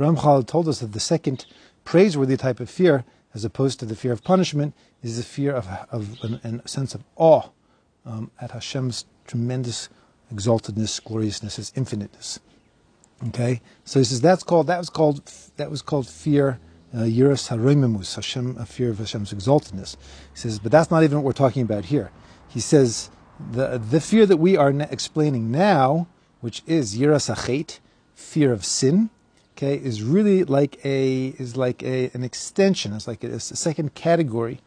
Ramchal told us that the second praiseworthy type of fear, as opposed to the fear of punishment, is the fear of, of an, an, a sense of awe um, at Hashem's tremendous exaltedness, gloriousness, His infiniteness. Okay, so he says that's called that was called that was called fear. Uh, Yiras HaRomemus, Hashem, a fear of Hashem's exaltedness. He says, but that's not even what we're talking about here. He says the the fear that we are explaining now, which is Yiras HaChet, fear of sin, okay, is really like a is like a an extension. It's like a, a second category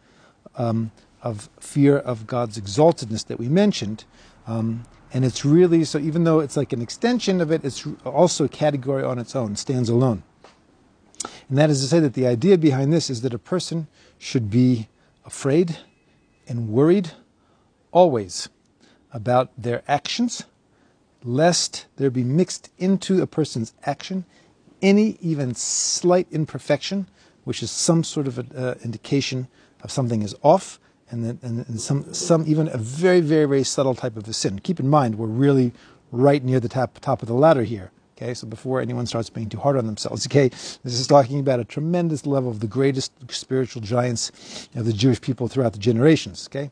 um, of fear of God's exaltedness that we mentioned. Um, and it's really, so even though it's like an extension of it, it's also a category on its own, stands alone. And that is to say that the idea behind this is that a person should be afraid and worried always about their actions, lest there be mixed into a person's action any even slight imperfection, which is some sort of an uh, indication of something is off, and, then, and, and some, some even a very, very, very subtle type of a sin. Keep in mind, we're really right near the top, top of the ladder here. Okay, so before anyone starts being too hard on themselves, okay, this is talking about a tremendous level of the greatest spiritual giants of the Jewish people throughout the generations. Okay,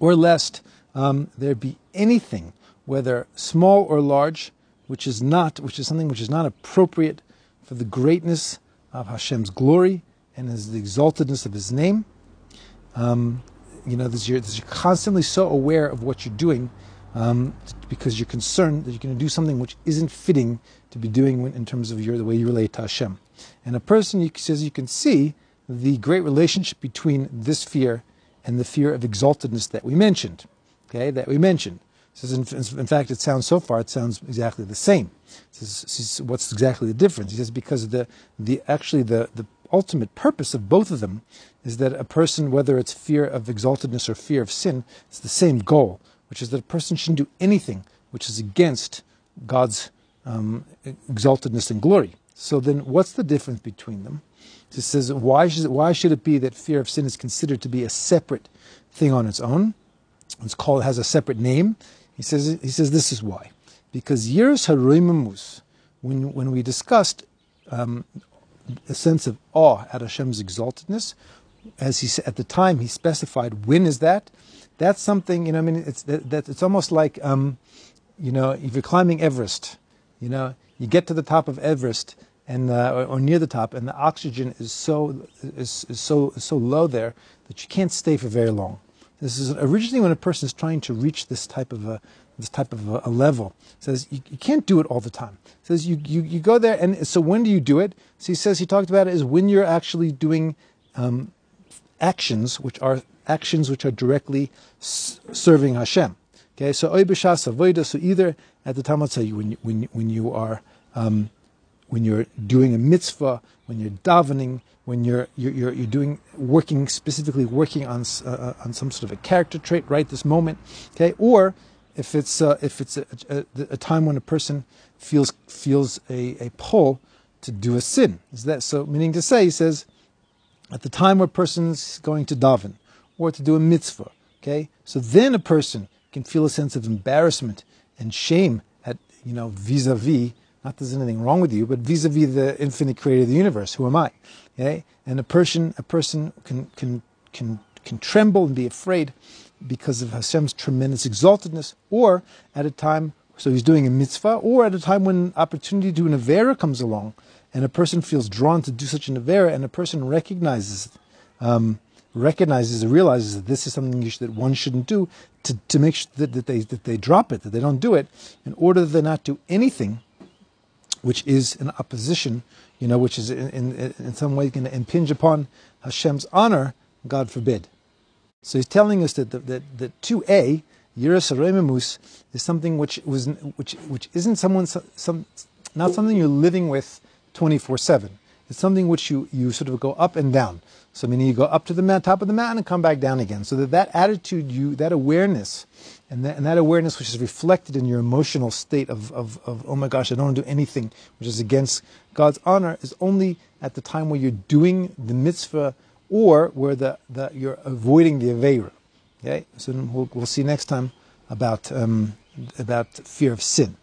or lest um, there be anything, whether small or large, which is not, which is something which is not appropriate for the greatness of Hashem's glory and his, the exaltedness of His name. Um, you know, you're, you're, constantly so aware of what you're doing um, because you're concerned that you're going to do something which isn't fitting to be doing in terms of your, the way you relate to Hashem. And a person you, says you can see the great relationship between this fear and the fear of exaltedness that we mentioned. Okay, that we mentioned. Says in, in, fact, it sounds so far, it sounds exactly the same. Says, says, what's exactly the difference? He says because the the actually the the ultimate purpose of both of them is that a person, whether it's fear of exaltedness or fear of sin, it's the same goal, which is that a person shouldn't do anything which is against God's um, exaltedness and glory. So then, what's the difference between them? It says, why should, why should it be that fear of sin is considered to be a separate thing on its own? It's called, has a separate name. He says, he says this is why. Because Yiras HaRomemus, when, when we discussed um, a sense of awe at Hashem's exaltedness. As he at the time he specified, when is that? That's something you know. I mean, it's that, that it's almost like um, you know, if you're climbing Everest, you know, you get to the top of Everest and uh, or, or, near the top, and the oxygen is so is, is so is so low there that you can't stay for very long. This is originally when a person is trying to reach this type of a this type of a, a level. says you, you, can't do it all the time. says you, you, you go there, and so when do you do it? So he says he talked about it is when you're actually doing um, actions which are actions which are directly s- serving Hashem. Okay, so. So either at the time, let's say when you, when when you are um, when you're doing a mitzvah, when you're davening, when you're you're, you're, doing working specifically working on uh, uh, on some sort of a character trait right this moment. Okay, or if it's uh, if it's a, a, a, time when a person feels feels a, a pull to do a sin. Is that so? Meaning to say, he says, at the time where a person's going to daven or to do a mitzvah. Okay, so then a person can feel a sense of embarrassment and shame at you know vis-a-vis. Not there's anything wrong with you, but vis-a-vis the infinite creator of the universe. Who am I? Okay, and a person a person can can can can tremble and be afraid because of Hashem's tremendous exaltedness, or at a time, so he's doing a mitzvah, or at a time when opportunity to do an Avera comes along, and a person feels drawn to do such an Avera, and a person recognizes, um, recognizes and realizes that this is something should, that one shouldn't do, to, to make sure that, that, they, that they drop it, that they don't do it, in order that they not do anything which is an opposition, you know, which is in, in, in some way going to impinge upon Hashem's honor, God forbid. So he's telling us that the, that that two A Yiras HaRomemus is something which was which which isn't someone some not something you're living with twenty four seven. It's something which you, you sort of go up and down. So meaning you go up to the top of the mountain and come back down again. So that that attitude, you that awareness, and that, and that awareness which is reflected in your emotional state of, of, of oh my gosh, I don't want to do anything which is against God's honor, is only at the time where you're doing the mitzvah or where the, the you're avoiding the Aveira. Okay? So we'll, we'll see next time about, um, about fear of sin.